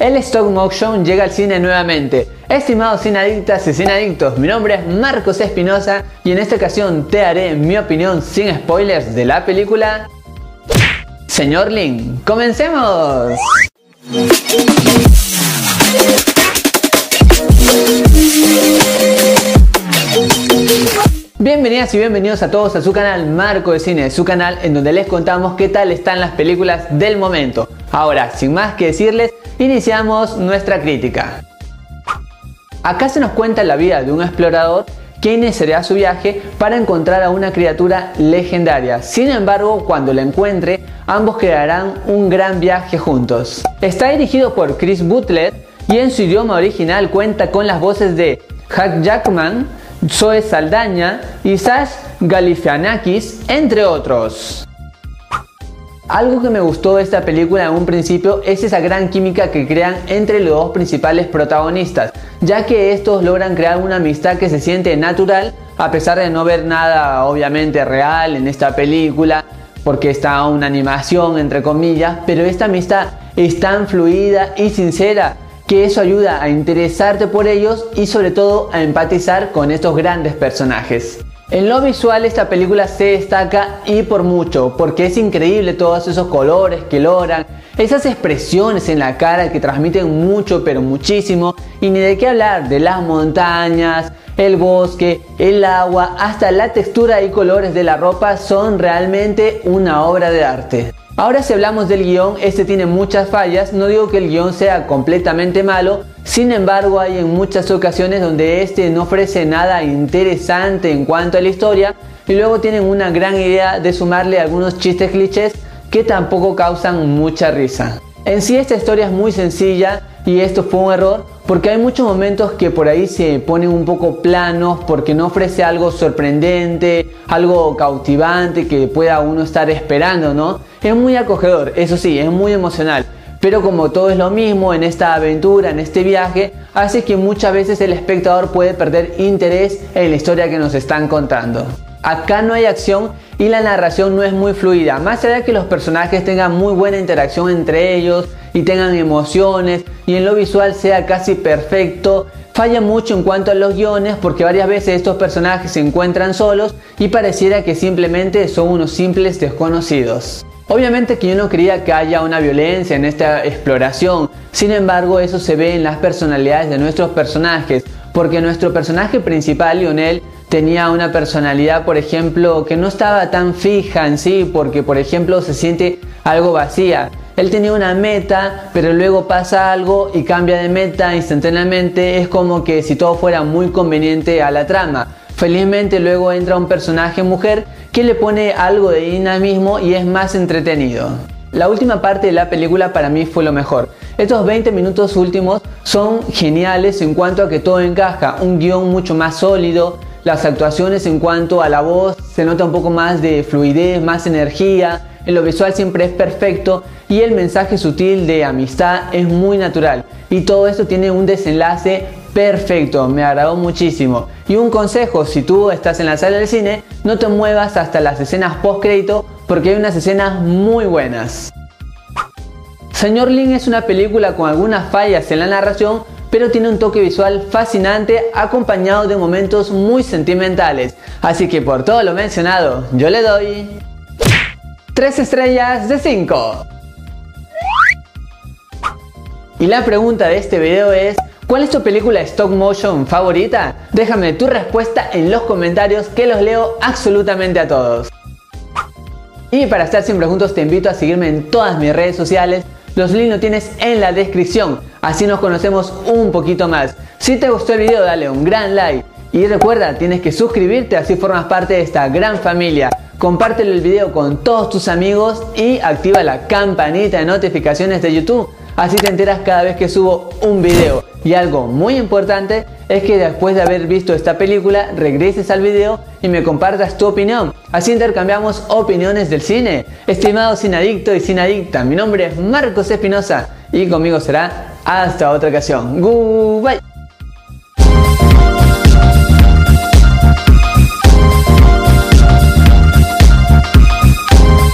El stop motion llega al cine nuevamente. Estimados cinadictas y cinadictos, mi nombre es Marcos Espinosa y en esta ocasión te haré mi opinión sin spoilers de la película Señor Lin. ¡Comencemos! Bienvenidas y bienvenidos a todos a su canal Marco de Cine, su canal en donde les contamos qué tal están las películas del momento. Ahora, sin más que decirles, iniciamos nuestra crítica. Acá se nos cuenta la vida de un explorador que iniciará su viaje para encontrar a una criatura legendaria. Sin embargo, cuando la encuentre, ambos crearán un gran viaje juntos. Está dirigido por Chris Butler y en su idioma original cuenta con las voces de Hugh Jackman, Zoe Saldaña y Galifianakis, entre otros. Algo que me gustó de esta película en un principio es esa gran química que crean entre los dos principales protagonistas, ya que estos logran crear una amistad que se siente natural a pesar de no ver nada obviamente real en esta película, porque está una animación entre comillas, pero esta amistad es tan fluida y sincera que eso ayuda a interesarte por ellos y sobre todo a empatizar con estos grandes personajes. En lo visual esta película se destaca y por mucho, porque es increíble todos esos colores que logran, esas expresiones en la cara que transmiten mucho pero muchísimo y ni de qué hablar de las montañas, el bosque, el agua, hasta la textura y colores de la ropa son realmente una obra de arte. Ahora si hablamos del guion, este tiene muchas fallas, no digo que el guion sea completamente malo, sin embargo hay en muchas ocasiones donde este no ofrece nada interesante en cuanto a la historia y luego tienen una gran idea de sumarle algunos chistes clichés que tampoco causan mucha risa. En sí esta historia es muy sencilla y esto fue un error porque hay muchos momentos que por ahí se ponen un poco planos porque no ofrece algo sorprendente, algo cautivante que pueda uno estar esperando, ¿no? Es muy acogedor, eso sí, es muy emocional. Pero como todo es lo mismo en esta aventura, en este viaje, hace que muchas veces el espectador puede perder interés en la historia que nos están contando. Acá no hay acción y la narración no es muy fluida, más allá de que los personajes tengan muy buena interacción entre ellos y tengan emociones y en lo visual sea casi perfecto, falla mucho en cuanto a los guiones porque varias veces estos personajes se encuentran solos y pareciera que simplemente son unos simples desconocidos. Obviamente que yo no quería que haya una violencia en esta exploración, sin embargo eso se ve en las personalidades de nuestros personajes, porque nuestro personaje principal, Lionel, tenía una personalidad, por ejemplo, que no estaba tan fija en sí, porque, por ejemplo, se siente algo vacía. Él tenía una meta, pero luego pasa algo y cambia de meta instantáneamente. Es como que si todo fuera muy conveniente a la trama. Felizmente luego entra un personaje mujer que le pone algo de dinamismo y es más entretenido. La última parte de la película para mí fue lo mejor. Estos 20 minutos últimos son geniales en cuanto a que todo encaja, un guion mucho más sólido, las actuaciones en cuanto a la voz se nota un poco más de fluidez, más energía, en lo visual siempre es perfecto y el mensaje sutil de amistad es muy natural y todo esto tiene un desenlace perfecto, me agradó muchísimo. Y un consejo, si tú estás en la sala del cine, no te muevas hasta las escenas post crédito porque hay unas escenas muy buenas. Señor Lin es una película con algunas fallas en la narración, pero tiene un toque visual fascinante acompañado de momentos muy sentimentales. Así que por todo lo mencionado, yo le doy 3 estrellas de 5. Y la pregunta de este video es, ¿cuál es tu película stop motion favorita? Déjame tu respuesta en los comentarios que los leo absolutamente a todos. Y para estar siempre juntos te invito a seguirme en todas mis redes sociales los links los tienes en la descripción, así nos conocemos un poquito más. Si te gustó el video dale un gran like y recuerda, tienes que suscribirte así formas parte de esta gran familia. Compártelo el video con todos tus amigos y activa la campanita de notificaciones de YouTube, así te enteras cada vez que subo un video. Y algo muy importante es que después de haber visto esta película regreses al video y me compartas tu opinión. Así intercambiamos opiniones del cine. Estimado adicto y adicta, mi nombre es Marcos Espinosa y conmigo será hasta otra ocasión. Goodbye.